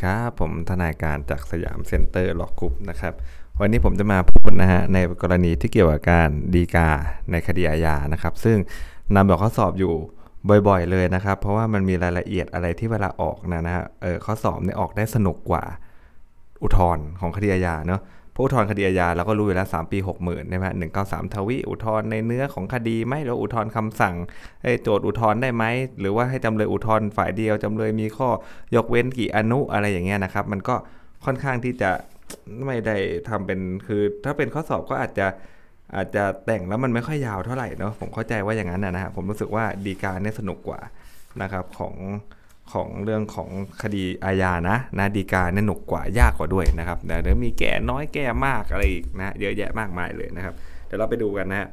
ดีครับผมทนายการจากสยามเซ็นเตอร์ Law Group นะครับวันนี้ผมจะมาพูดนะฮะในกรณีที่เกี่ยวกับการฎีกาในคดีอาญานะครับ ซึ่งนำแบบข้อสอบอยู่บ่อยๆเลยนะครับ เพราะว่ามันมีรายละเอียดอะไรที่เวลาออกนะนะฮะเออข้อสอบเนี่ยออกได้สนุกกว่าอุทธรณ์ของคดีอาญาเนาะ เพราะอุทธรณ์คดีอาญาเราก็รู้อยู่แล้ว3ปี60,000ใช่ไหมหนึ่งเก้าสามทวิอุทธรณ์ในเนื้อของคดีไหมหรืออุทธรณ์คำสั่งโจทก์อุทธรณ์ได้ไหมหรือว่าให้จำเลยอุทธรณ์ฝ่ายเดียวจำเลยมีข้อยกเว้นกี่อนุอะไรอย่างเงี้ยนะครับ มันก็ค่อนข้างที่จะไม่ได้ทำเป็นคือถ้าเป็นข้อสอบก็อาจจะอาจจะแต่งแล้วมันไม่ค่อยยาวเท่าไหร่เนาะผมเข้าใจว่าอย่างนั้นนะฮะผมรู้สึกว่าดีการเนี่ยสนุกกว่านะครับของ ของเรื่องของคดีอาญานะนะดีกาเนี่ยหนุกกว่ายากกว่าด้วยนะครับเดี๋ยวมีแก่น้อยแก่มากอะไรอีกนะเยอะแยะมากมายเลยนะครับ เดี๋ยวเราไปดูกันนะ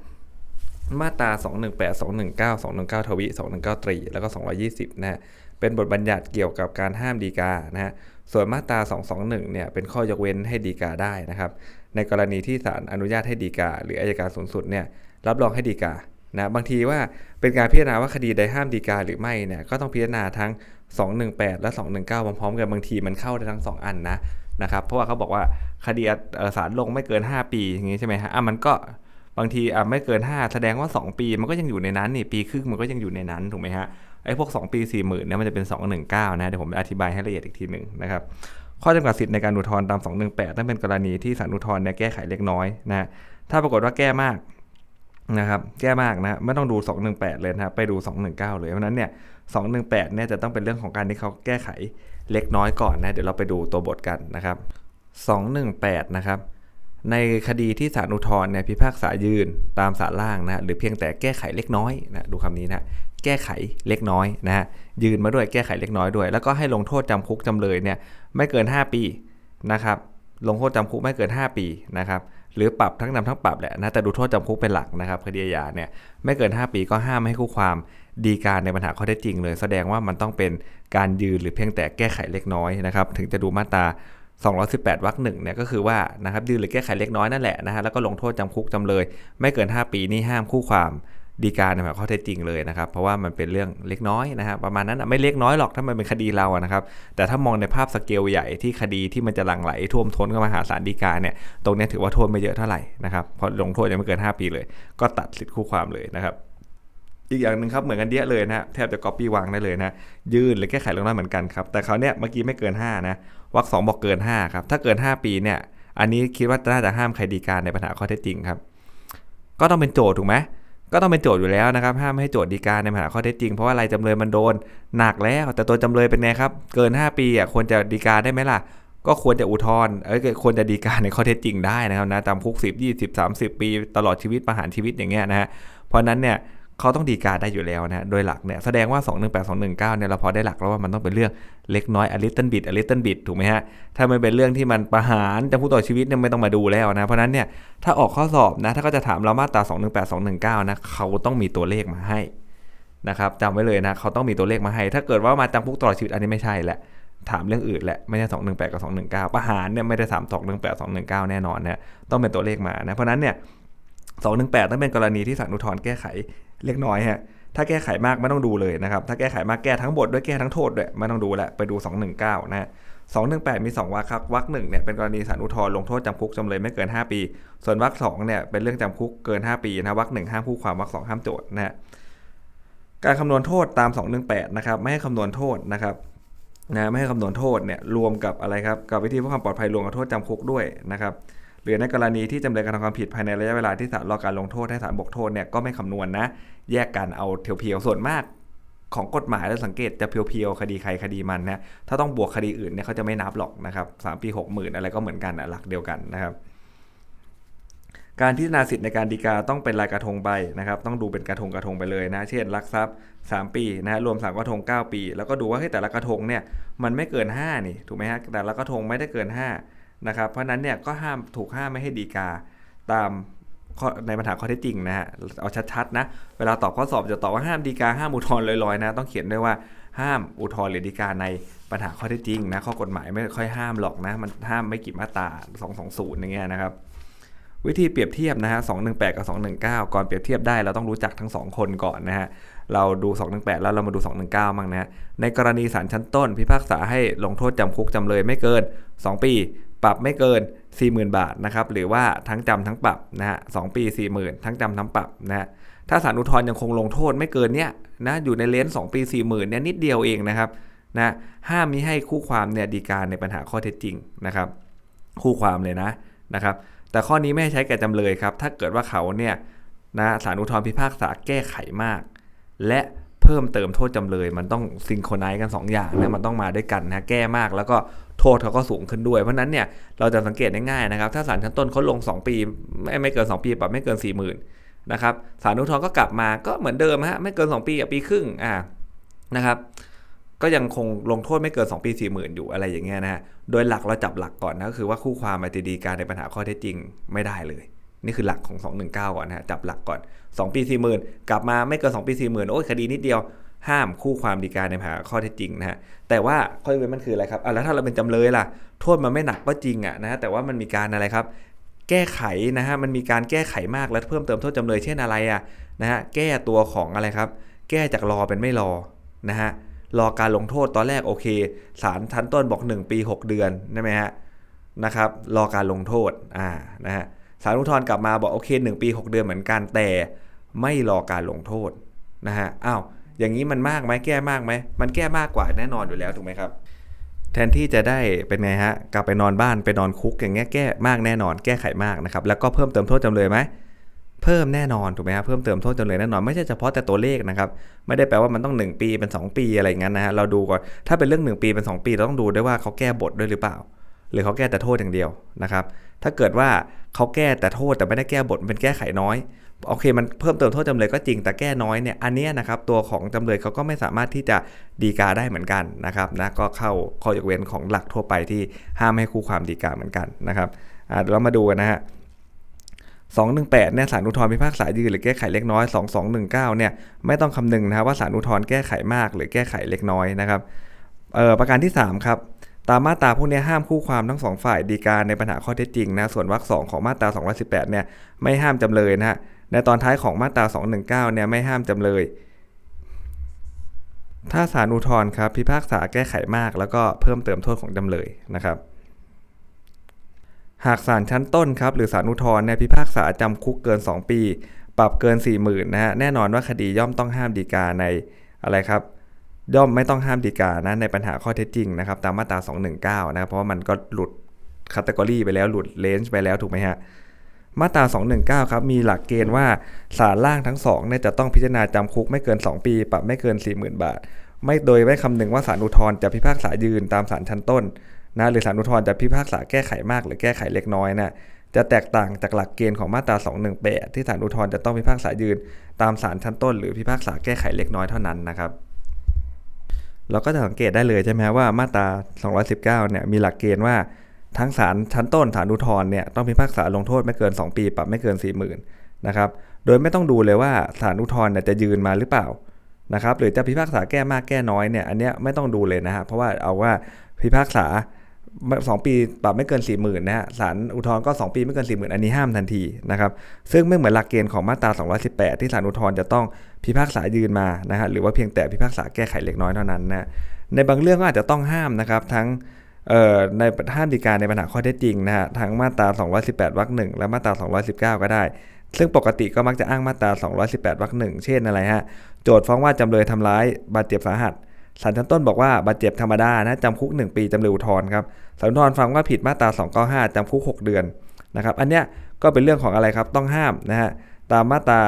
มาตรา 218 219 219 ทวี 219 ตรี แล้วก็ 220 นะฮะ เป็นบทบัญญัติเกี่ยวกับการห้ามดีกา นะฮะ ส่วนมาตรา 221 เนี่ย เป็นข้อยกเว้นให้ดีกาได้นะครับ ในกรณีที่ศาลอนุญาตให้ดีกา หรืออายการสูงสุด เนี่ย รับรองให้ดีกา นะ บางทีว่าเป็นการพิจารณาว่าคดีใดห้ามดีกาหรือไม่ เนี่ย ก็ต้องพิจารณาทั้ง 218 และ 219 พร้อมๆกันบางทีมันเข้าได้ทั้ง 2 อันนะนะครับเพราะว่าเขาบอกว่าคดีศาลลงไม่เกิน 5 ปีอย่างนี้ใช่ไหมฮะอะมันก็บางทีอะไม่เกิน 5 แสดงว่า 2 ปีมันก็ยังอยู่ในนั้นนี่ปีครึ่งมันก็ยังอยู่ในนั้นถูกไหมฮะไอ้พวก 2 ปี 4 0,000เนี่ยมันจะเป็น 219 นะเดี๋ยวผมอธิบายให้ละเอียดอีกทีหนึ่งนะครับข้อจำกัดสิทธิ์ในการอุทธรณ์ตาม 218นั่นเป็นกรณีที่ศาลอุทธรณ์เนี่ยแก้ไขเล็กน้อยนะถ้าปรากฏว่าแก้มากนะครับแก้มากนะไม่ต้องดู 218 เลยนะไปดู 219 เลยเพราะนั้นเนี่ย 218เนี่ยจะต้องเป็นเรื่องของการที่เขาแก้ไขเล็กน้อยก่อนนะ เดี๋ยวเราไปดูตัวบทกันนะครับ 218 นะครับ ในคดีที่ศาลอุทธรณ์เนี่ยพิพากษายืนตามศาลล่างนะหรือเพียงแต่แก้ไขเล็กน้อยนะดูคำนี้นะแก้ไขเล็กน้อยนะฮะยืนมาด้วยแก้ไขเล็กน้อยด้วย แล้วก็ให้ลงโทษจำคุกจำเลยเนี่ยไม่เกิน 5 ปีนะครับลงโทษจำคุกไม่เกิน 5 ปีนะครับ หรือปรับทั้งนำทั้งปรับแหละนะแต่ดูโทษจำคุกเป็นหลักนะครับคดีอาญาเนี่ยไม่เกิน 5 ปีก็ห้ามให้คู่ความดีการในปัญหาข้อเท็จจริงเลย แสดงว่ามันต้องเป็นการยืนหรือเพียงแต่แก้ไขเล็กน้อยนะครับถึงจะดูมาตรา218วรรคหนึ่งเนี่ยก็คือว่านะครับยืนหรือแก้ไขเล็กน้อยนั่นแหละนะฮะแล้วก็ลงโทษจำคุกจำเลย ไม่เกิน 5 ปีนี่ห้ามคู่ความ ดีการในปัญหาข้อเท็จจริงเลยนะครับ เพราะว่ามันเป็นเรื่องเล็กน้อยนะฮะประมาณนั้นไม่เล็กน้อยหรอกถ้ามันเป็นคดีเราอะนะครับ แต่ถ้ามองในภาพสเกลใหญ่ที่คดีที่มันจะหลั่งไหลท่วมท้นเข้ามาหาศาลฎีกาเนี่ยตรงนี้ถือว่าโทษไม่เยอะเท่าไหร่นะครับเพราะลงโทษยังไม่เกิน 5 ปีเลย ก็ตัดสิทธิคู่ความเลยนะครับอีกอย่างหนึ่งครับเหมือนกันเยอะเลยนะแทบจะก๊อปปี้วางได้เลยนะยืนหรือแก้ไขเรื่องนั้นเหมือนกันครับแต่เขาเนี่ยเมื่อกี้ไม่เกิน 5 นะวรรคสองบอกเกิน 5 ครับ ถ้าเกิน 5 ปีเนี่ย อันนี้คิดว่าน่าจะห้ามใครดีการในปัญหาข้อเท็จจริงครับ ก็ต้องเป็นโจทย์ถูกไหม ก็ต้องเป็นโจทย์อยู่แล้วนะครับ ห้ามให้โจทย์ดีการในมหาข้อเท็จจริง เพราะว่าอะไรจำเลยมันโดนหนักแล้ว แต่ตัวจำเลยเป็นไงครับ เกิน 5 ปีอะควรจะดีการได้ไหมล่ะ ก็ควรจะอุทธรณ์เอ้ยควรจะดีการในข้อเท็จจริงได้นะครับนะจำคุก 10 20 30 ปีตลอดชีวิตประหารชีวิตอย่างเงี้ยนะฮะเพราะนั้นเนี่ย เขาต้องดีการได้อยู่แล้วนะโดยหลักเนี่ยแสดงว่า 218 219เนี่ยเราพอได้หลักแล้วว่ามันต้องเป็นเรื่องเล็กน้อย a little bit a little bit ถูกไหมฮะ ถ้ามันเป็นเรื่องที่มันประหารจำคุกต่อชีวิตเนี่ยไม่ต้องมาดูแล้วนะ เพราะนั้นเนี่ยถ้าออกข้อสอบนะ ถ้าเขาจะถามเรามาตรา 218 219นะเขาต้องมีตัวเลขมาให้นะครับจำไว้เลยนะเขาต้องมีตัวเลขมาให้ ถ้าเกิดว่ามาจำคุกตลอดชีวิตอันนี้ไม่ใช่แหละถามเรื่องอื่นแหละไม่ใช่218 กับ 219 ประหารเนี่ยไม่ได้ถาม218 219 แน่นอนนี่ยต้องเป็นตัวเลขมานะเพราะนั้นเนี่ย218ต้องเป็นกรณีที่ศาลอุทธรณ์แก้ไข เล็กน้อยฮะถ้าแก้ไขมากไม่ต้องดูเลยนะครับ ถ้าแก้ไขมากแก้ทั้งบทด้วยแก้ทั้งโทษด้วยไม่ต้องดูแหละไปดู 219 นะฮะ218มี2วรรคครับวรรคหนึ่งเนี่ยเป็นกรณีศาลอุทธรณ์ลงโทษจำคุกจำเลยไม่เกิน 5 ปี ส่วนวรรคสองเนี่ยเป็นเรื่องจำคุกเกิน 5 ปีนะวรรคหนึ่งห้ามคู่ความวรรคสองห้ามโจทย์นะฮะการคำนวณโทษตาม 218 นะครับไม่ให้คำนวณโทษนะครับนะไม่ให้คำนวณโทษเนี่ยรวมกับอะไรครับกับวิธีเพื่อความปลอดภัยรวมกับโทษจำคุกด้วยนะครับ หรือในกรณีที่จำเลยกระทำความผิดภายในระยะเวลาที่ศาลรอการลงโทษให้ศาลบกโทษเนี่ยก็ไม่คำนวณนะแยกกันเอาเพียวๆส่วนมาก ของกฎหมายแล้วสังเกตจะเพียวๆคดีใครคดีมันนะถ้าต้องบวกคดีอื่นเนี่ยเขาจะไม่นับหรอกนะครับสามปีหกหมื่นอะไรก็เหมือนกันหลักเดียวกันนะครับ การพิจารณาสิทธิ์ในการดีกาต้องเป็นรายกระทงไปนะครับต้องดูเป็นกระทงกระทงไปเลยนะ เช่นลักทรัพย์ 3 ปีนะฮะรวม3กระทง 9 ปี แล้วก็ดูว่าให้แต่ละกระทงเนี่ยมันไม่เกิน5นี่ถูกไหมฮะแต่ละกระทงไม่ได้เกิน 5 นะครับเพราะนั้นเนี่ยก็ห้ามถูกห้ามไม่ให้ดีกาตามในปัญหาข้อเท็จจริงนะฮะเอาชัดๆนะเวลาตอบข้อสอบจะตอบว่าห้ามดีกาห้ามอุทธรณ์ลอยๆนะต้องเขียนด้วยว่าห้ามอุทธรณ์หรือดีกาในปัญหาข้อเท็จจริงนะข้อกฎหมายไม่ค่อยห้ามหรอกนะมันห้ามไม่กี่มาตรา220อย่างเงี้ยนะครับวิธีเปรียบเทียบนะฮะ218 กับ 219 ก่อนเปรียบเทียบได้เราต้องรู้จักทั้ง 2 คนก่อนนะฮะ เราดู 218 แล้วเรามาดู 219 มั่งนะในกรณีศาลชั้นต้น พิพากษาให้ลงโทษจำคุกจำเลยไม่เกิน 2 ปี ปรับไม่เกิน 40,000 บาทนะครับหรือว่าทั้งจำทั้งปรับนะฮะ2ปี 40,000 ทั้งจำทั้งปรับนะฮะถ้าศาลอุทธรณ์ยังคงลงโทษไม่เกินเนี้ยนะอยู่ในเลนส์2ปี 40,000เนี่ยนิดเดียวเองนะครับนะห้ามมิให้คู่ความเนี่ยดีการในปัญหาข้อเท็จจริงนะครับคู่ความเลยนะนะครับแต่ข้อนี้ไม่ใช้แก่จำเลยครับถ้าเกิดว่าเขาเนี่ยนะศาลอุทธรพิพากษาแก้ไขมาก และ เพิ่มเติมโทษจำเลย มันต้องซิงโครไนซ์กัน 2 อย่างนะมันต้องมาด้วยกันนะแก้มากแล้วก็โทษเขาก็สูงขึ้นด้วย เพราะนั้นเนี่ยเราจะสังเกตได้ง่ายนะครับ ถ้าศาลชั้นต้นเขาลง 2 ปี ไม่ไม่เกิน 2 ปีปรับไม่เกิน 4 0,000นนะครับศาลอุทธรก็กลับมาก็เหมือนเดิมฮะไม่เกิน 2 ปีกับปีครึ่งอ่านะครับก็ยังคงลงโทษไม่เกิน 2 ปี 4 0,000 อยู่อะไรอย่างเงี้ยนะฮะโดยหลักเราจับหลักก่อนนะก็คือว่าคู่ความมาตีดีการในปัญหาข้อเท็จจริงไม่ได้เลย นี่คือหลักของ 219 ก่อนนะฮะจับหลักก่อน 2 ปี 40,000 กลับมาไม่เกิน 2 ปี 40,000 โอ้ยคดีนิดเดียว ห้ามคู่ความดีการในหาข้อเท็จจริงนะฮะแต่ว่าข้อยกเว้นมันคืออะไรครับอะแล้วถ้าเราเป็นจำเลยล่ะ โทษมันไม่หนักก็จริงอะนะฮะแต่ว่ามันมีการอะไรครับ แก้ไขนะฮะมันมีการแก้ไขมากและเพิ่มเติมโทษจำเลยเช่นอะไรอะนะฮะแก้ตัวของอะไรครับ แก้จากรอเป็นไม่รอนะฮะรอการลงโทษตอนแรกโอเคศาลชั้นต้นบอก 1 ปี 6 เดือนใช่ไหมฮะนะครับรอการลงโทษอ่านะฮะศาลอุทธรณ์กลับมาบอกโอเค 1 ปี 6 เดือนเหมือนกันแต่ ไม่รอการลงโทษนะฮะอ้าวอย่างนี้มันมากไหมแก้มากไหมมันแก้มากกว่าแน่นอนอยู่แล้วถูกไหมครับ แทนที่จะได้เป็นไงฮะกลับไปนอนบ้านไปนอนคุกอย่างเงี้ยแก้มากแน่นอน แก้ไขมากนะครับแล้วก็เพิ่มเติมโทษจำเลยไหมเพิ่มแน่นอนถูกไหมครับเพิ่มเติมโทษจำเลยแน่นอนไม่ใช่เฉพาะแต่ตัวเลขนะครับไม่ได้แปลว่ามันต้อง 1 ปีเป็น 2 ปีอะไรอย่างนั้นนะฮะเราดูก่อนถ้าเป็นเรื่อง 1 ปีเป็น 2 ปีเราต้องดูด้วยว่าเขาแก้บทด้วยหรือเปล่า หรือเขาแก้แต่โทษอย่างเดียวนะครับถ้าเกิดว่าเขาแก้แต่โทษแต่ไม่ได้แก้บทเป็นแก้ไขน้อย โอเคมันเพิ่มเติมโทษจำเลยก็จริงแต่แก้น้อยเนี่ยอันนี้นะครับตัวของจำเลยเขาก็ไม่สามารถที่จะดีกาได้เหมือนกันนะครับนะก็เข้าข้อยกเว้นของหลักทั่วไปที่ห้ามให้คู่ความดีกาเหมือนกันนะครับเดี๋ยวเรามาดูนะฮะ218เนี่ยสารอุทธรณ์พิพากษายืนหรือแก้ไขเล็กน้อย 2219เนี่ยไม่ต้องคำนึงนะครับว่าสารอุทธรณ์แก้ไขมากหรือแก้ไขเล็กน้อยนะครับเออประการที่ 3 ครับตามมาตราพวกนี้ห้ามคู่ความทั้งสองฝ่ายดีการในปัญหาข้อเท็จจริงนะส่วนวรรคสองของมาตรา 218เนี่ยไม่ห้ามจำเลยนะฮะ ในตอนท้ายของมาตรา 219 เนี่ยไม่ห้ามจำเลย ถ้าสารอุทธรณ์ครับพิพากษาแก้ไขมากแล้วก็เพิ่มเติมโทษของจำเลยนะครับ หากศาลชั้นต้นครับหรือศาลอุทธรณ์เนี่ยพิพากษาจำคุกเกิน 2 ปี ปรับเกิน 40,000นะฮะแน่นอนว่าคดีย่อมต้องห้ามฎีกาในอะไรครับย่อมไม่ต้องห้ามฎีกานะในปัญหาข้อเท็จจริงนะครับตามมาตรา 219 นะครับเพราะว่ามันก็หลุด category ไปแล้วหลุด range ไปแล้วถูกไหมฮะ มาตรา 219 ครับ มีหลักเกณฑ์ว่าศาลล่างทั้งสองเนี่ยจะต้องพิจารณาจำคุกไม่เกิน 2 ปี ปรับไม่เกิน 40,000 บาท ไม่โดยไม่คำนึงว่าศาลอุทธรณ์จะพิพากษายืนตามศาลชั้นต้นนะหรือศาลอุทธรณ์จะพิพากษาแก้ไขมากหรือแก้ไขเล็กน้อยนะจะแตกต่างจากหลักเกณฑ์ของมาตรา 218 ที่ศาลอุทธรณ์จะต้องพิพากษายืน ตามศาลชั้นต้น หรือพิพากษาแก้ไขเล็กน้อยเท่านั้นนะครับ เราก็จะสังเกตได้เลยใช่ไหมว่ามาตรา 219 เนี่ยมีหลักเกณฑ์ว่า ทั้งศาลชั้นต้นศาลอุทธรณ์เนี่ยต้องพิพากษาลงโทษไม่เกิน 2 ปีปรับไม่เกิน 40,000นะครับ โดยไม่ต้องดูเลยว่าศาลอุทธรณ์จะยืนมาหรือเปล่านะครับ หรือจะพิพากษาแก้มากแก้น้อยเนี่ยอันเนี้ยไม่ต้องดูเลยนะฮะเพราะว่าเอาว่าพิพากษาสองปีปรับไม่เกิน4ี่หมื่นนะฮะศาลอุทธรณ์ก็ 2 ปีไม่เกิน4ี่หมื่นอันนี้ห้ามทันทีนะครับ ซึ่งไม่เหมือนหลักเกณฑ์ของมาตรา 218 ที่ศาลอุทธรณ์จะต้องพิพากษายืนมานะฮะหรือว่าเพียงแต่พิพากษาแก้ไขเล็กน้อยเท่านั้นนะในบางเรื่องก็อาจจะต้องห้ามนะครับทั้ง ในห้ามดีการในปัญหาข้อเท็จจริงนะฮะทั้งมาตรา 218วรรคหนึ่งและมาตรา 219 ก็ได้ ซึ่งปกติก็มักจะอ้างมาตรา 218วรรคหนึ่งเช่นอะไรฮะโจทย์ฟ้องว่าจำเลยทำร้ายบาดเจ็บสาหัสศาลชั้นต้นบอกว่าบาดเจ็บธรรมดานะจำคุก 1 ปีจำเลยอุทธรณ์ครับศาลอุทธรณ์ฟังว่าผิดมาตรา 295จำคุก 6 เดือนนะครับอันเนี้ยก็เป็นเรื่องของอะไรครับต้องห้ามนะฮะ ตามมาตรา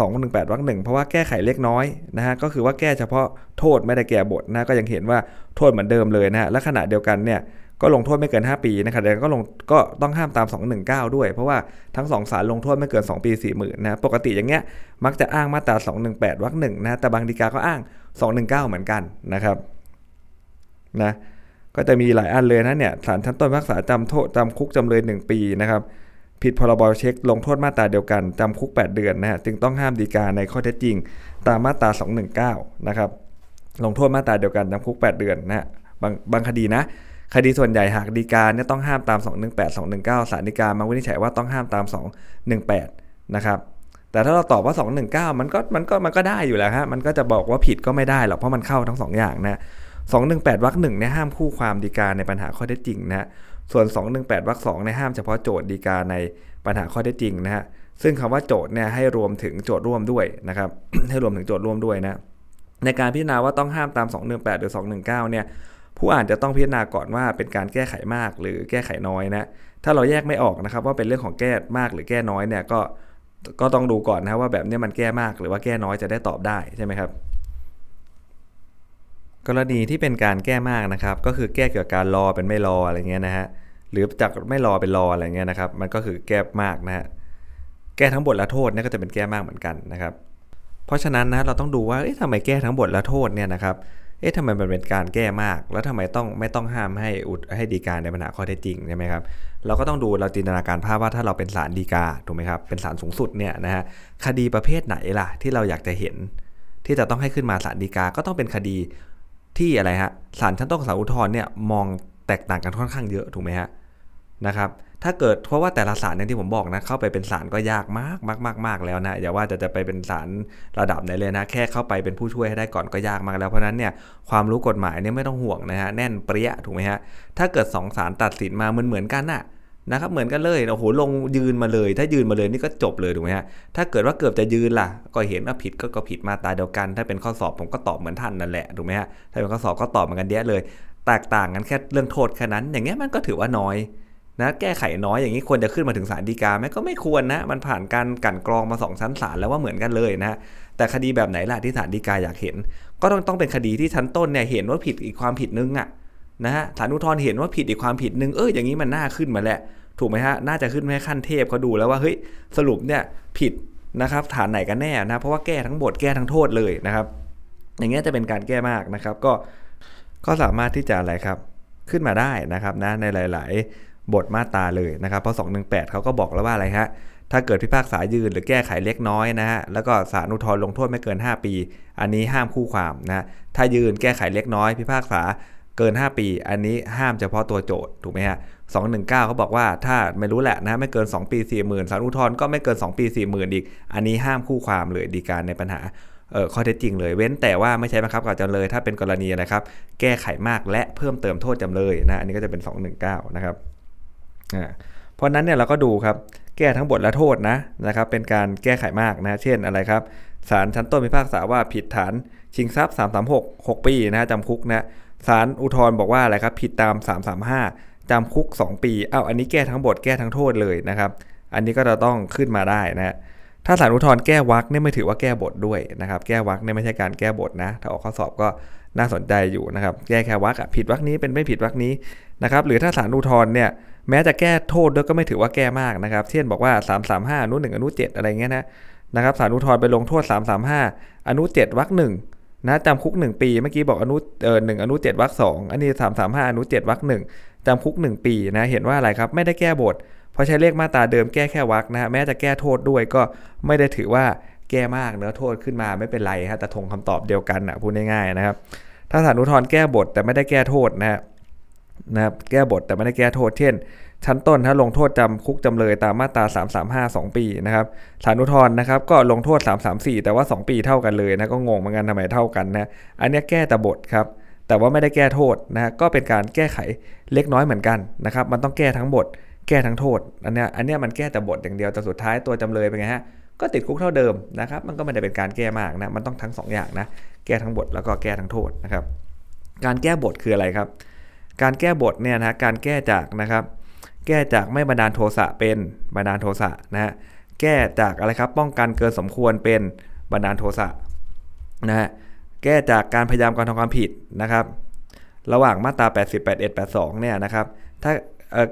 218วรรคหนึ่งเพราะว่าแก้ไขเล็กน้อยนะฮะก็คือว่าแก้เฉพาะโทษไม่ได้แก่บทนะก็ยังเห็นว่าโทษเหมือนเดิมเลยนะฮะและขณะเดียวกันเนี่ยก็ลงโทษไม่เกิน 5 ปีนะครับแต่ก็ลงก็ต้องห้ามตาม 219 ด้วย เพราะว่าทั้ง 2ศาลลงโทษไม่เกิน 2 ปี 4 0,000นะปกติอย่างเงี้ยมักจะอ้างมาตรา 218วรรคหนึ่งนะแต่บางดีกาก็อ้าง 219 เหมือนกันนะครับนะก็จะมีหลายอันเลยนะเนี่ยศาลชั้นต้นพิพากษาจำโทษจำคุกจำเลย 1 ปีนะครับ ผิดพรบเช็คลงโทษมาตราเดียวกัน จำคุก 8 เดือนนะฮะจึงต้องห้ามดีกาในข้อเท็จจริง ตามมาตรา 219 นะครับลงโทษมาตราเดียวกันจำคุก 8 เดือนนะบางบางคดีนะ คดีส่วนใหญ่หากดีกาเนี่ยต้องห้ามตาม 218 219ศาลฎีกามาวินิจฉัยว่าต้องห้ามตาม 218 นะครับแต่ถ้าเราตอบว่า 219 มันก็มันก็มันก็ได้อยู่แล้วฮะมันก็จะบอกว่าผิดก็ไม่ได้หรอกเพราะมันเข้าทั้ง2อย่างนะ218วรรคหนึ่งเนี่ยห้ามคู่ความดีกาในปัญหาข้อเท็จจริงนะ ส่วน 218วรรคสองเนี่ยห้ามเฉพาะโจทย์ดีกาในปัญหาข้อเท็จจริงนะฮะซึ่งคำว่าโจทย์เนี่ยให้รวมถึงโจทย์ร่วมด้วยนะครับให้รวมถึงโจทย์ร่วมด้วยนะในการพิจารณาว่าต้องห้ามตาม 218 หรือ 219 เนี่ยผู้อ่านจะต้องพิจารณาก่อนว่าเป็นการแก้ไขมากหรือแก้ไขน้อยนะถ้าเราแยกไม่ออกนะครับว่าเป็นเรื่องของแก้มากหรือแก้น้อยเนี่ยก็ก็ต้องดูก่อนนะว่าแบบนี้มันแก้มากหรือว่าแก้น้อยจะได้ตอบได้ใช่ไหมครับ กรณีที่เป็นการแก้มากนะครับ ก็คือแก้เกี่ยวกับการรอเป็นไม่รออะไรเงี้ยนะฮะหรือจากไม่รอเป็นรออะไรเงี้ยนะครับ มันก็คือแก้มากนะฮะแก้ทั้งบทและโทษเนี่ยก็จะเป็นแก้มากเหมือนกันนะครับ เพราะฉะนั้นนะเราต้องดูว่าเอ๊ะทำไมแก้ทั้งบทและโทษเนี่ยนะครับเอ๊ะทำไมมันเป็นการแก้มาก แล้วทำไมต้องไม่ต้องห้ามให้อุดให้ดีกาในปัญหาข้อเท็จจริงใช่ไหมครับ เราก็ต้องดูเราจินตนาการภาพว่าถ้าเราเป็นศาลดีกาถูกไหมครับ เป็นศาลสูงสุดเนี่ยนะฮะ คดีประเภทไหนล่ะที่เราอยากจะเห็น ที่จะต้องให้ขึ้นมาศาลดีกา ก็ต้องเป็นคดี ที่อะไรฮะศาลชั้นต้นกับศาลอุทธรณ์เนี่ยมองแตกต่างกันค่อนข้างเยอะถูกไหมฮะนะครับถ้าเกิดเพราะว่าแต่ละศาลเนี่ยที่ผมบอกนะเข้าไปเป็นศาลก็ยากมากมากมากมากแล้วนะอย่าว่าจะจะไปเป็นศาลระดับไหนเลยนะ แค่เข้าไปเป็นผู้ช่วยให้ได้ก่อนก็ยากมากแล้วเพราะนั้นเนี่ยความรู้กฎหมายเนี่ยไม่ต้องห่วงนะฮะแน่นเปรี้ยถูกไหมฮะถ้าเกิด2ศาลตัดสินมาเหมือนเหมือนกันน่ะ นะครับเหมือนกันเลยโอ้โหลงยืนมาเลย ถ้ายืนมาเลยนี่ก็จบเลยถูกไหมฮะถ้าเกิดว่าเกือบจะยืนล่ะ ก็เห็นว่าผิดก็ก็ผิดมาตาเดียวกัน ถ้าเป็นข้อสอบผมก็ตอบเหมือนท่านนั่นแหละถูกไหมฮะถ้าเป็นข้อสอบก็ตอบเหมือนกันเดียเลย แตกต่างกันแค่เรื่องโทษแค่นั้น อย่างเงี้ยมันก็ถือว่าน้อยนะแก้ไขน้อยอย่างนี้ควรจะขึ้นมาถึงศาลฎีกาไหมก็ไม่ควรนะ มันผ่านการกันกรองมาสองชั้นศาลแล้วว่าเหมือนกันเลยนะแต่คดีแบบไหนล่ะที่ศาลฎีกาอยากเห็น ก็ต้องต้องเป็นคดีที่ชั้นต้นเนี่ยเห็นว่าผิดอีกความผิดนึงอะ นะฮะศาลอุทธรณ์เห็นว่าผิดอีกความผิดหนึ่งเอออย่างนี้มันน่าขึ้นมาแหละถูกไหมฮะน่าจะขึ้นแม่ขั้นเทพเขาดูแล้วว่าเฮ้ยสรุปเนี่ยผิดนะครับฐานไหนกันแน่นะเพราะว่าแก้ทั้งบทแก้ทั้งโทษเลยนะครับ อย่างเงี้ยจะเป็นการแก้มากนะครับ ก็ก็สามารถที่จะอะไรครับขึ้นมาได้นะครับนะในหลาย ๆ บทมาตราเลยนะครับเพราะ218เขาก็บอกแล้วว่าอะไรฮะถ้าเกิดพิพากษายืนหรือแก้ไขเล็กน้อยนะฮะแล้วก็ศาลอุทธรณ์ลงโทษไม่เกิน 5 ปี อันนี้ห้ามคู่ความนะถ้ายืนแก้ไขเล็กน้อย พิพากษา เกิน 5 ปี อันนี้ห้ามเฉพาะตัวโจทย์ถูกไหมฮะ219เขาบอกว่าถ้าไม่รู้แหละนะไม่เกิน 2 ปี 40,000ศาลอุทธรณ์ก็ไม่เกิน 2 ปี 40,000อีก อันนี้ห้ามคู่ความเลยดีการในปัญหาเออข้อเท็จจริงเลยเว้นแต่ว่าไม่ใช่บังคับกับจำเลยถ้าเป็นกรณีนะครับ แก้ไขมากและเพิ่มเติมโทษจำเลยนะอันนี้ก็จะเป็น 219 นะครับอ่าเพราะนั้นเนี่ยเราก็ดูครับแก้ทั้งบทและโทษนะนะครับเป็นการแก้ไขมากนะเช่นอะไรครับศาลชั้นต้นพิพากษาว่าผิดฐานชิงทรัพย์ 336 6 ปีนะจำคุกนะ ศาลอุทธรณ์บอกว่าอะไรครับผิดตาม 335จำคุก 2 ปีเอ้าอันนี้แก้ทั้งบทแก้ทั้งโทษเลยนะครับ อันนี้ก็จะต้องขึ้นมาได้นะถ้าศาลอุทธรณ์แก้วักเนี่ยไม่ถือว่าแก้บทด้วยนะครับ แก้วักเนี่ยไม่ใช่การแก้บทนะ ถ้าออกข้อสอบก็น่าสนใจอยู่นะครับ แก้แค่วักผิดวักนี้เป็นไม่ผิดวักนี้นะครับ หรือถ้าศาลอุทธรณ์เนี่ยแม้จะแก้โทษด้วยก็ไม่ถือว่าแก้มากนะครับ เช่นบอกว่า 335อนุ1อนุ7อะไรเงี้ยนะนะครับศาลอุทธรณ์ไปลงโทษ 335อนุ7วรรคหนึ่ง นะจำคุก 1 ปี เมื่อกี้บอกอนุเออหอนุ7วรรคสองอันนี้335อนุ7วรรคหนึ่งจำคุก 1 ปีนะเห็นว่าอะไรครับไม่ได้แก้บท เพราะใช้เลขมาตราเดิมแก้แค่วรรคนะแม้จะแก้โทษด้วยก็ไม่ได้ถือว่าแก้มากเนื้อโทษขึ้นมาไม่เป็นไรฮะแต่ทงคำตอบเดียวกันนะพูดง่ายๆนะครับ ถ้าศาลอุทธรณ์แก้บทแต่ไม่ได้แก้โทษนะนะครับแก้บทแต่ไม่ได้แก้โทษ เช่น ชั้นต้นถ้าลงโทษจำคุกจำเลยตามมาตรา 335 2 ปีนะครับศาลอุทธรณ์นะครับก็ลงโทษ 334 แต่ว่า 2 ปีเท่ากันเลยนะก็งงเหมือนกันทำไมเท่ากันนะอันนี้แก้แต่บทครับแต่ว่าไม่ได้แก้โทษนะก็เป็นการแก้ไขเล็กน้อยเหมือนกันนะครับมันต้องแก้ทั้งบท แก้ทั้งโทษอันนี้อันนี้มันแก้แต่บทอย่างเดียวแต่สุดท้ายตัวจำเลยเป็นไงฮะก็ติดคุกเท่าเดิมนะครับมันก็ไม่ได้เป็นการแก้มากนะมันต้องทั้ง2อย่างนะแก้ทั้งบทแล้วก็แก้ทั้งโทษนะครับการแก้บทคืออะไรครับ การแก้บทเนี่ยนะการแก้จากนะครับ แก้จากไม่บันดาลโทสะเป็นบันดาลโทสะนะฮะแก้จากอะไรครับป้องกันเกินสมควรเป็นบันดาลโทสะนะฮะแก้จากการพยายามการทำความผิดนะครับ ระหว่างมาตรา80 81 82เนี่ยนะครับถ้า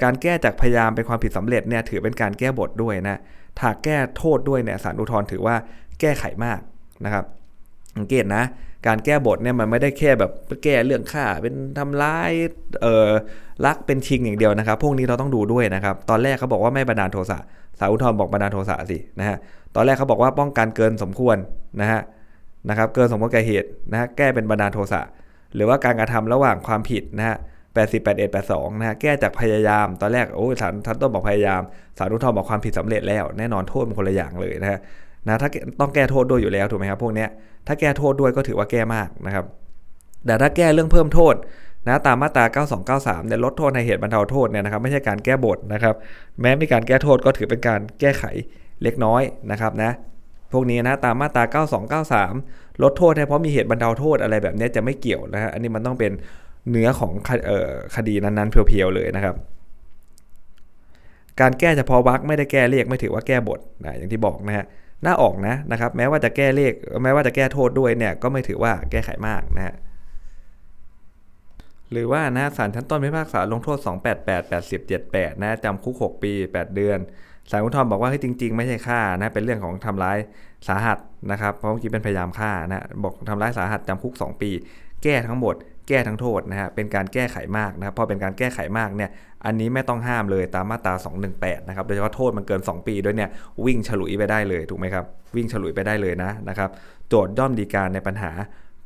การแก้จากพยายามเป็นความผิดสำเร็จเนี่ยถือเป็นการแก้บทด้วยนะถ้าแก้โทษด้วยเนี่ยสารอุทธรณ์ถือว่าแก้ไขมากนะครับสังเกตนะ การแก้บทเนี่ยมันไม่ได้แค่แบบแก้เรื่องฆ่าเป็นทำร้ายเอ่อลักเป็นชิงอย่างเดียวนะครับ พวกนี้เราต้องดูด้วยนะครับ ตอนแรกเขาบอกว่าไม่บันดาลโทสะสาวุทรบอกบันดาลโทสะสินะฮะตอนแรกเขาบอกว่าป้องกันเกินสมควรนะฮะนะครับเกินสมควรแก่เหตุนะฮะแก้เป็นบันดาลโทสะหรือว่าการกระทำระหว่างความผิดนะฮะ80 81 82นะฮะแก้จากพยายาม ตอนแรกโอ้ศาลชั้นต้นบอกพยายามศาลอุทธรบอกความผิดสำเร็จแล้ว แน่นอนโทษมันคนละอย่างเลยนะฮะ นะถ้าต้องแก้โทษด้วยอยู่แล้วถูกไหมครับพวกเนี้ยถ้าแก้โทษด้วยก็ถือว่าแก้มากนะครับแต่ถ้าแก้เรื่องเพิ่มโทษนะตามมาตรา 9293เนี่ยลดโทษในเหตุบรรเทาโทษเนี่ยนะครับไม่ใช่การแก้บทนะครับแม้มีการแก้โทษก็ถือเป็นการแก้ไขเล็กน้อยนะครับนะพวกนี้นะตามมาตรา 9293 ลดโทษให้เพราะมีเหตุบรรเทาโทษอะไรแบบนี้จะไม่เกี่ยวนะฮะอันนี้มันต้องเป็นเนื้อของคดีนั้นๆเพียวๆเลยนะครับการแก้เฉพาะวรรคไม่ได้แก้เลขไม่ถือว่าแก้บทนะอย่างที่บอกนะฮะ น่าออกนะนะครับ แม้ว่าจะแก้เลข แม้ว่าจะแก้โทษด้วยเนี่ยก็ไม่ถือว่าแก้ไขมากนะฮะหรือว่านะศาลชั้นต้นพิพากษาลงโทษ 288 80 78 นะจำคุก 6 ปี 8 เดือนศาลอุทธรณ์บอกว่าให้จริง ๆ ไม่ใช่ฆ่านะเป็นเรื่องของทำร้ายสาหัสนะครับเพราะเมื่อกี้เป็นพยายามฆ่านะบอกทำร้ายสาหัสจำคุก 2 ปี แก้ทั้งหมด แก้ทั้งโทษนะฮะเป็นการแก้ไขมากนะครับพอเป็นการแก้ไขมากเนี่ย อันนี้ไม่ต้องห้ามเลยตามมาตรา 218 นะครับ โดยเฉพาะโทษมันเกิน 2 ปีด้วยเนี่ยวิ่งฉลุยไปได้เลยถูกไหมครับ วิ่งฉลุยไปได้เลยนะนะครับ โจทย์ย่อมดีการในปัญหา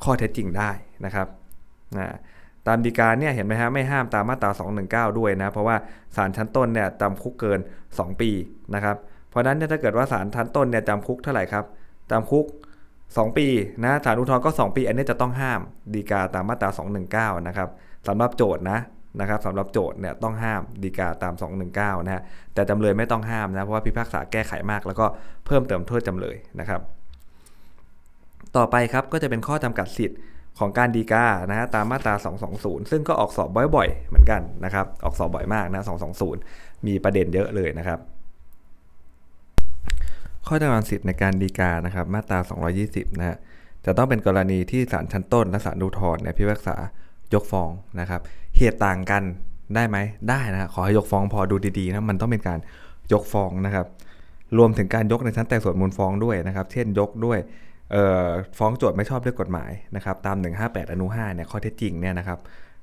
ข้อเท็จจริงได้นะครับนะตามดีการเนี่ยเห็นไหมฮะไม่ห้ามตามมาตรา 219 ด้วยนะเพราะว่าศาลชั้นต้นเนี่ยจำคุกเกิน 2 ปีนะครับ เพราะนั้นเนี่ยถ้าเกิดว่าศาลชั้นต้นเนี่ยจำคุกเท่าไหร่ครับจำคุก 2 ปีนะศาลอุทธรณ์ก็ 2 ปี อันนี้จะต้องห้ามดีกาตามมาตรา 219 นะครับสำหรับโจทย์นะ นะครับสำหรับโจทย์เนี่ยต้องห้ามดีกาตาม 219 นะฮะแต่จำเลยไม่ต้องห้ามนะเพราะว่าพิพากษาแก้ไขมาก แล้วก็เพิ่มเติมโทษจำเลยนะครับ ต่อไปครับก็จะเป็นข้อจำกัดสิทธิ์ของการดีกานะฮะตามมาตรา 220 ซึ่งก็ออกสอบบ่อยๆ เหมือนกันนะครับ ออกสอบบ่อยมากนะ 220 มีประเด็นเยอะเลยนะครับ ข้อจำกัดสิทธิ์ในการดีกานะครับ มาตรา 220 นะฮะจะต้องเป็นกรณีที่ศาลชั้นต้นและศาลอุทธรเนี่ยพิพากษายกฟ้องนะครับ เหตุต่างกันได้ไหมได้นะขอให้ยกฟ้องพอดูดีๆนะมันต้องเป็นการยกฟ้องนะครับ รวมถึงการยกในชั้นแต่ส่วนมูลฟ้องด้วยนะครับ เช่นยกด้วยฟ้องโจทย์ไม่ชอบด้วยกฎหมายนะครับ ตาม 158 อนุ 5 เนี่ยข้อเท็จจริงเนี่ยนะครับ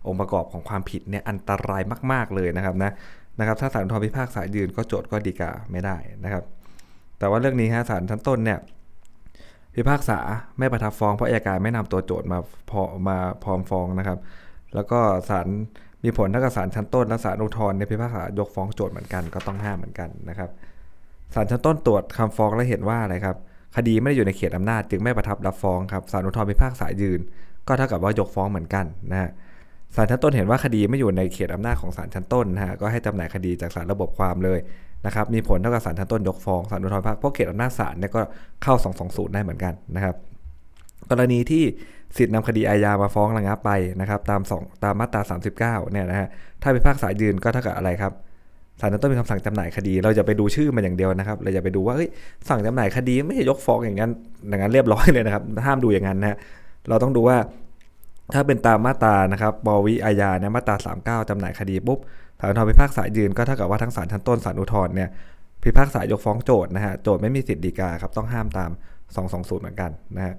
องค์ประกอบของความผิดเนี่ยอันตรายมาก ๆเลยนะครับนะนะครับถ้าศาลอุทธรพิพากษายืนก็โจทย์ก็ดีกาไม่ได้นะครับ แต่ว่าเรื่องนี้ฮะศาลชั้นต้นเนี่ยพิพากษาไม่ประทับฟ้องเพราะอัยการไม่นำตัวโจทย์มาพอมาพร้อมฟ้องนะครับ แล้วก็ศาลมีผลเท่ากับศาลชั้นต้นและศาลอุทธรณ์ในพิพากษายกฟ้องโจทย์เหมือนกันก็ต้องห้ามเหมือนกันนะครับศาลชั้นต้นตรวจคำฟ้องและเห็นว่าอะไรครับคดีไม่ได้อยู่ในเขตอำนาจจึงไม่ประทับรับฟ้องครับศาลอุทธรพิพากษายืน ก็เท่ากับว่ายกฟ้องเหมือนกันนะฮะศาลชั้นต้นเห็นว่าคดีไม่อยู่ในเขตอำนาจของศาลชั้นต้นนะฮะก็ให้จำหน่ายคดีจากศาลระบบความเลยนะครับมีผลเท่ากับศาลชั้นต้นยกฟ้องศาลอุทธรภาคเพราะเขตอำนาจศาลเนี่ยก็เข้า 220 ได้เหมือนกันนะครับ กรณีที่สิทธินำคดีอาญามาฟ้องระงับไปนะครับ ตาม2ตามมาตรา 39 เนี่ยนะฮะถ้าพิพากษายืนก็เท่ากับอะไรครับศาลต้องมีคำสั่งจำหน่ายคดี เราจะไปดูชื่อมันอย่างเดียวนะครับ เราจะไปดูว่าเฮ้ยสั่งจำหน่ายคดีไม่ใช่ยกฟ้องอย่างนั้นอย่างนั้นเรียบร้อยเลยนะครับ ห้ามดูอย่างนั้นนะเราต้องดูว่า ถ้าเป็นตามมาตรานะครับบวิอาญาเนี่ยมาตรา 39จำหน่ายคดีปุ๊บศาลอุทธรพิพากษายืนก็เท่ากับว่าทั้งศาลชั้นต้นศาลอุทธรเนี่ยพิพากษายกฟ้องโจทย์นะฮะโจทย์ไม่มีสิทธิ์ดีกาครับต้องห้ามตาม 220 เหมือนกันนะฮะ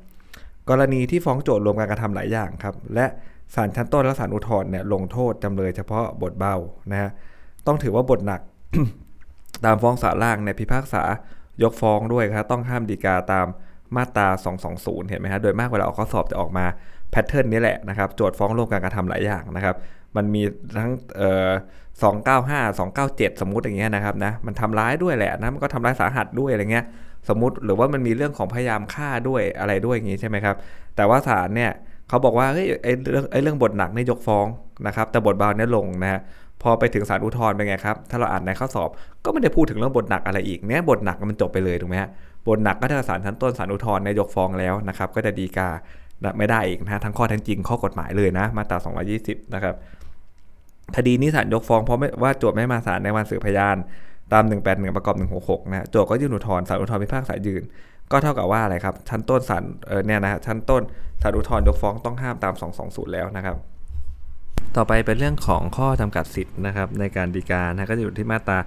กรณีที่ฟ้องโจทย์รวมการกระทำหลายอย่างครับ และศาลชั้นต้นและศาลอุทธรณ์เนี่ยลงโทษจำเลยเฉพาะบทเบานะฮะต้องถือว่าบทหนัก ตามฟ้องศาลล่างในพิพากษายกฟ้องด้วยครับต้องห้ามดีกาตามมาตรา 220 เห็นไหมฮะโดยมากเวลาออกข้อสอบจะออกมาแพทเทิร์นนี้แหละนะครับโจทย์ฟ้องรวมการกระทำหลายอย่างนะครับ มันมีทั้งเอ่อ295 297สมมติอย่างเงี้ยนะครับนะมันทำร้ายด้วยแหละนะมันก็ทำร้ายสาหัสด้วยอะไรเงี้ยสมมติหรือว่ามันมีเรื่องของพยายามฆ่าด้วยอะไรด้วยอย่างงี้ใช่ไหมครับ แต่ว่าศาลเนี่ยเขาบอกว่าเฮ้ยไอ้เรื่องไอ้เรื่องบทหนักเนี่ยยกฟ้องนะครับแต่บทเบาเนี่ยลงนะฮะพอไปถึงศาลอุทธรณ์เป็นไงครับ ถ้าเราอ่านในข้อสอบก็ไม่ได้พูดถึงเรื่องบทหนักอะไรอีกเนี้ยบทหนักมันจบไปเลยถูกไหมฮะบทหนักก็ถ้าศาลชั้นต้นศาลอุทธรณ์ในยกฟ้องแล้วนะครับ ก็จะดีกาไม่ได้อีกนะทั้งข้อทั้งจริงข้อกฎหมายเลยนะมาตรา220 นะครับ คดีนี้ศาลยกฟ้องเพราะว่าโจทย์ไม่มาศาลในวันสืบพยานตาม 181 ประกอบ 166 นะโจทย์ก็ยื่นอุทธรณ์ศาลอุทธรณ์พิพากษายืน ก็เท่ากับว่าอะไรครับ ชั้นต้นศาลเนี่ยนะชั้นต้นศาลอุทธรณ์ยกฟ้องต้องห้ามตาม 220 แล้วนะครับ ต่อไปเป็นเรื่องของข้อจำกัดสิทธิ์นะครับในการดีกานะก็จะอยู่ที่มาตรา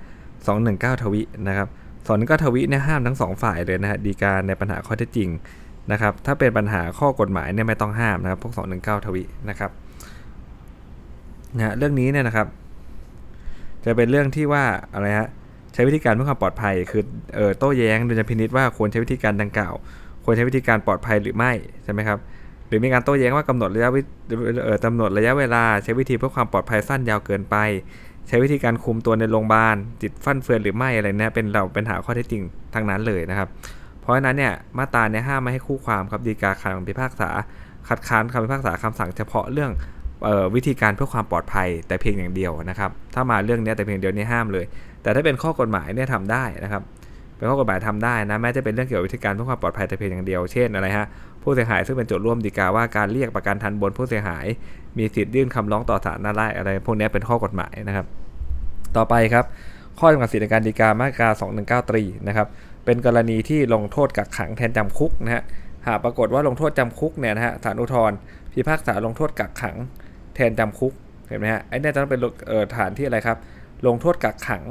219 ทวินะครับสอนก็ทวิเนี่ยห้ามทั้งสองฝ่ายเลยนะฮะดีกาในปัญหาข้อเท็จจริงนะครับถ้าเป็นปัญหาข้อกฎหมายเนี่ยไม่ต้องห้ามนะครับพวก 219 ทวินะครับ นะเรื่องนี้เนี่ยนะครับ จะเป็นเรื่องที่ว่าอะไรฮะใช้วิธีการเพื่อความปลอดภัย คือเออโต้แย้งโดยจะพินิษว่าควรใช้วิธีการดังกล่าว ควรใช้วิธีการปลอดภัยหรือไม่ใช่ไหมครับหรือมีการโต้แย้งว่ากำหนดระยะเออกำหนดระยะเวลา ใช้วิธีเพื่อความปลอดภัยสั้นยาวเกินไป ใช้วิธีการคุมตัวในโรงพยาบาลจิตฟั่นเฟือนหรือไม่อะไรเนี่ยเป็นเราเป็นหาข้อเท็จจริงทางนั้นเลยนะครับ เพราะฉะนั้นเนี่ยมาตราเนี่ยห้ามไม่ให้คู่ความครับดีกาคำพิพากษา คัดค้านคำพิพากษาคำสั่งเฉพาะเรื่อง วิธีการเพื่อความปลอดภัยแต่เพียงอย่างเดียวนะครับ ถ้ามาเรื่องนี้แต่เพียงเดียวนี่ห้ามเลย แต่ถ้าเป็นข้อกฎหมายเนี่ยทำได้นะครับเป็นข้อกฎหมายทำได้นะแม้จะเป็นเรื่องเกี่ยวกับวิธีการเพื่อความปลอดภัยแต่เพียงอย่างเดียวเช่นอะไรฮะผู้เสียหายซึ่งเป็นโจทย์ร่วมดีกาว่าการเรียกประกันทันบนผู้เสียหาย มีสิทธิ์ยื่นคำร้องต่อศาลได้อะไรพวกนี้เป็นข้อกฎหมายนะครับ ต่อไปครับ ข้อจำกัดสิทธิในการดีกามาตรา219ตรีนะครับเป็นกรณีที่ลงโทษกักขังแทนจำคุกนะฮะหากปรากฏว่าลงโทษจำคุกเนี่ยนะฮะศาลอุทธรพิพากษาลงโทษกักขัง ทนจำคุกเห็นไหมฮะไอ้นี่จะต้องเป็นฐานที่อะไรครับ ลงโทษกักขัง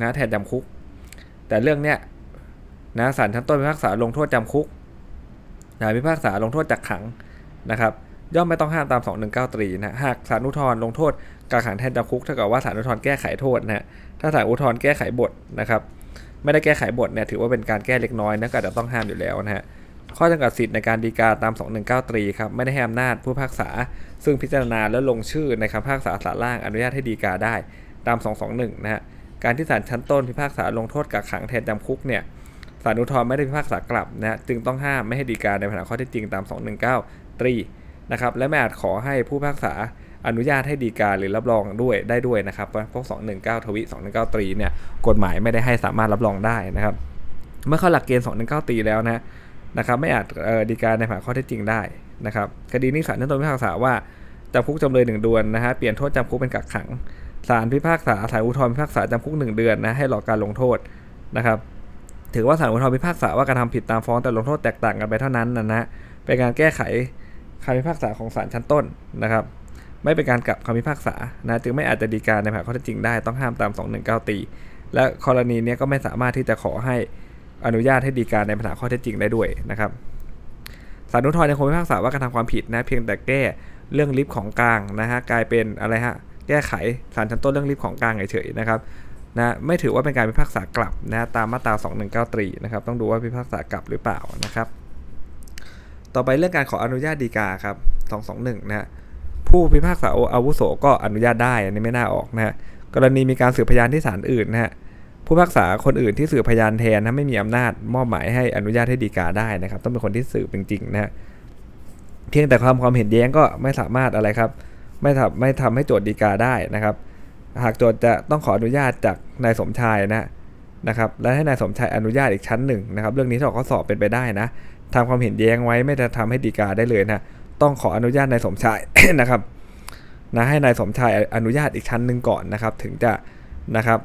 นะแทนจำคุก แต่เรื่องเนี้ยนะศาลชั้นต้นพิพากษาลงโทษจำคุกนะพิพากษาลงโทษกักขังนะครับย่อมไม่ต้องห้ามตาม 219ตรีนะหากศาลอุทธรลงโทษกักขังแทนจำคุกเท่ากับว่าศาลอุทธรแก้ไขโทษนะฮะถ้าศาลอุทธรแก้ไขบทนะครับไม่ได้แก้ไขบทเนี่ยถือว่าเป็นการแก้เล็กน้อยนะก็จะต้องห้ามอยู่แล้วนะฮะ ข้อจำกัดสิทธิ์ในการดีกาตาม 219ตรีครับไม่ได้ให้อำนาจผู้พิพากษา ซึ่งพิจารณาและลงชื่อในคำพิพากษาศาลล่างอนุญาตให้ดีกาได้ตาม 221 นะฮะการที่ศาลชั้นต้นพิพากษาลงโทษกักขังแทนจำคุกเนี่ยศาลอุทธรณ์ไม่ได้พิพากษากลับนะฮะจึงต้องห้ามไม่ให้ดีกาในปัญหาข้อเท็จจริงตาม 219 ตรีนะครับและไม่อาจขอให้ผู้พิพากษาอนุญาตให้ดีกาหรือรับรองด้วยได้ด้วยนะครับพวก 219 ทวิ 219 ตรีเนี่ยกฎหมายไม่ได้ให้สามารถรับรองได้นะครับ เมื่อเข้าหลักเกณฑ์ 219 ตรีแล้วนะ นะครับไม่อาจดีการในปัญหาข้อเท็จจริงได้นะครับคดีนี้ศาลชั้นต้นพิพากษาว่าจำคุกจำเลยหนึ่งเดือนนะฮะเปลี่ยนโทษจำคุกเป็นกักขังศาลพิพากษาศาลอุทธรณ์พิพากษาจำคุกหนึ่งเดือนนะให้รอการลงโทษนะครับถือว่าศาลอุทธรณ์พิพากษาว่าการทำผิดตามฟ้องแต่ลงโทษแตกต่างกันไปเท่านั้นนะนะเป็นการแก้ไขคำพิพากษาของศาลชั้นต้นนะครับไม่เป็นการกลับคำพิพากษานะจึงไม่อาจจะดีการในแผนข้อเท็จจริงได้ต้องห้ามตาม 219ตีและกรณีนี้ก็ไม่สามารถที่จะขอให้ อนุญาตให้ดีการในปัญหาข้อเท็จจริงได้ด้วยนะครับศาลอุทธรณ์ยังคงพิพากษาว่าการทำความผิดนะเพียงแต่แก้เรื่องลิฟต์ของกลางนะฮะกลายเป็นอะไรฮะแก้ไขศาลชั้นต้นเรื่องลิฟต์ของกลางเฉยๆนะครับนะไม่ถือว่าเป็นการพิพากษากลับนะตามมาตรา 219ตรีนะครับต้องดูว่าพิพากษากลับหรือเปล่านะครับ ต่อไปเรื่องการขออนุญาตดีกาครับ 221 นะฮะผู้พิพากษาอาวุโสก็อนุญาตได้อันนี้ไม่น่าออกนะฮะกรณีมีการสืบพยานที่ศาลอื่นนะฮะ ผู้พิพากษาคนอื่นที่สืบพยานแทนนะไม่มีอำนาจมอบหมายให้อนุญาตให้ดีกาได้นะครับ ต้องเป็นคนที่สืบจริงๆนะเพียงแต่ความความเห็นแย้งก็ไม่สามารถอะไรครับ ไม่ทำไม่ทำให้โจทย์ดีกาได้นะครับ หากโจทย์จะต้องขออนุญาตจากนายสมชายนะนะครับและให้นายสมชายอนุญาตอีกชั้นหนึ่งนะครับ เรื่องนี้ถ้าข้อสอบเป็นไปได้นะทำความเห็นแย้งไว้ไม่จะทำให้ดีกาได้เลยนะต้องขออนุญาตนายสมชายนะครับนะให้นายสมชายอนุญาตอีกชั้นหนึ่งก่อนนะครับ ถึงจะนะครับ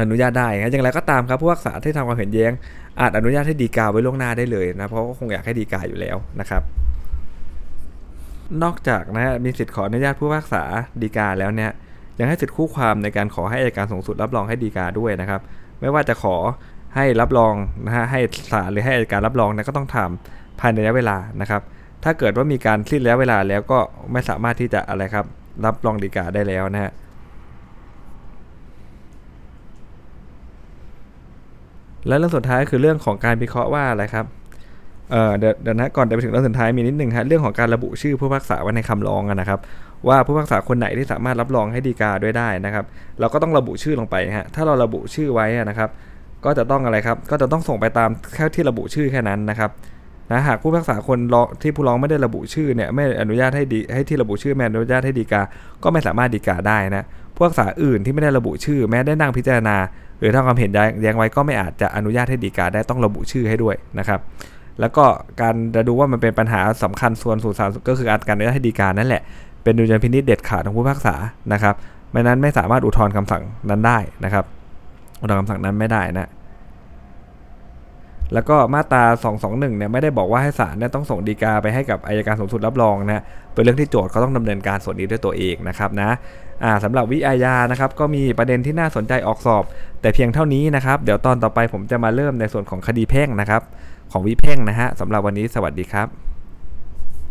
อนุญาตได้นะอย่างไรก็ตามครับผู้พิพากษาที่ทำความเห็นแย้ง อาจอนุญาตให้ดีกาไว้ล่วงหน้าได้เลยนะเพราะก็คงอยากให้ดีกาอยู่แล้วนะครับนอกจากนะมีสิทธิ์ขออนุญาตผู้พิพากษาดีกาแล้วเนี่ยยังให้สิทธิ์คู่ความในการขอให้อัยการสูงสุดรับรองให้ดีกาด้วยนะครับ ไม่ว่าจะขอให้รับรองนะฮะให้ศาลหรือให้อัยการรับรองนะก็ต้องทำภายในระยะเวลานะครับ ถ้าเกิดว่ามีการสิ้นระยะเวลาแล้วก็ไม่สามารถที่จะอะไรครับ รับรองดีกาได้แล้วนะฮะ และเรื่องสุดท้ายคือเรื่องของการวิเคราะห์ว่าอะไรครับเเดี๋ยวนะก่อนจะไปถึงเรื่องสุดท้ายมีนิดหนึ่งฮะเรื่องของการระบุชื่อผู้พิพากษาไว้ในคำร้องนะครับ ว่าผู้พิพากษาคนไหนที่สามารถรับรองให้ดีกาด้วยได้นะครับ เราก็ต้องระบุชื่อลงไปฮะถ้าเราระบุชื่อไว้นะครับ ก็จะต้องอะไรครับ ก็จะต้องส่งไปตามแค่ที่ระบุชื่อแค่นั้นนะครับนะหากผู้พิพากษาคนร้องที่ผู้ร้องไม่ได้ระบุชื่อเนี่ยไม่อนุญาตให้ดีให้ที่ระบุชื่อแม่อนุญาตให้ดีกา ก็ไม่สามารถดีกาได้นะผู้พิพากษาอื่นที่ไม่ได้ระบุชื่อ แม้ได้นั่งพิจารณา หรือถ้าความเห็นแย้งไว้ก็ไม่อาจจะอนุญาตให้ดีกาได้ต้องระบุชื่อให้ด้วยนะครับ แล้วก็การจะดูว่ามันเป็นปัญหาสำคัญส่วนสู่สารก็คือการอนุญาตให้ดีกานั่นแหละ เป็นดุลยพินิจเด็ดขาดของผู้พิพากษานะครับไม่นั้นไม่สามารถอุทธรณ์คำสั่งนั้นได้นะครับอุทธรณ์คำสั่งนั้นไม่ได้นะ แล้วก็มาตรา 221 เนี่ยไม่ได้บอกว่าให้ศาลเนี่ยต้องส่งดีกาไปให้กับอายการสูงสุดรับรองนะเป็นเรื่องที่โจทย์เขาต้องดำเนินการส่วนนี้ด้วยตัวเองนะครับนะอ่าสำหรับวิอาญานะครับก็มีประเด็นที่น่าสนใจออกสอบ แต่เพียงเท่านี้นะครับ เดี๋ยวตอนต่อไปผมจะมาเริ่มในส่วนของคดีแพ่งนะครับ ของวิแพ่งนะฮะสำหรับวันนี้สวัสดีครับ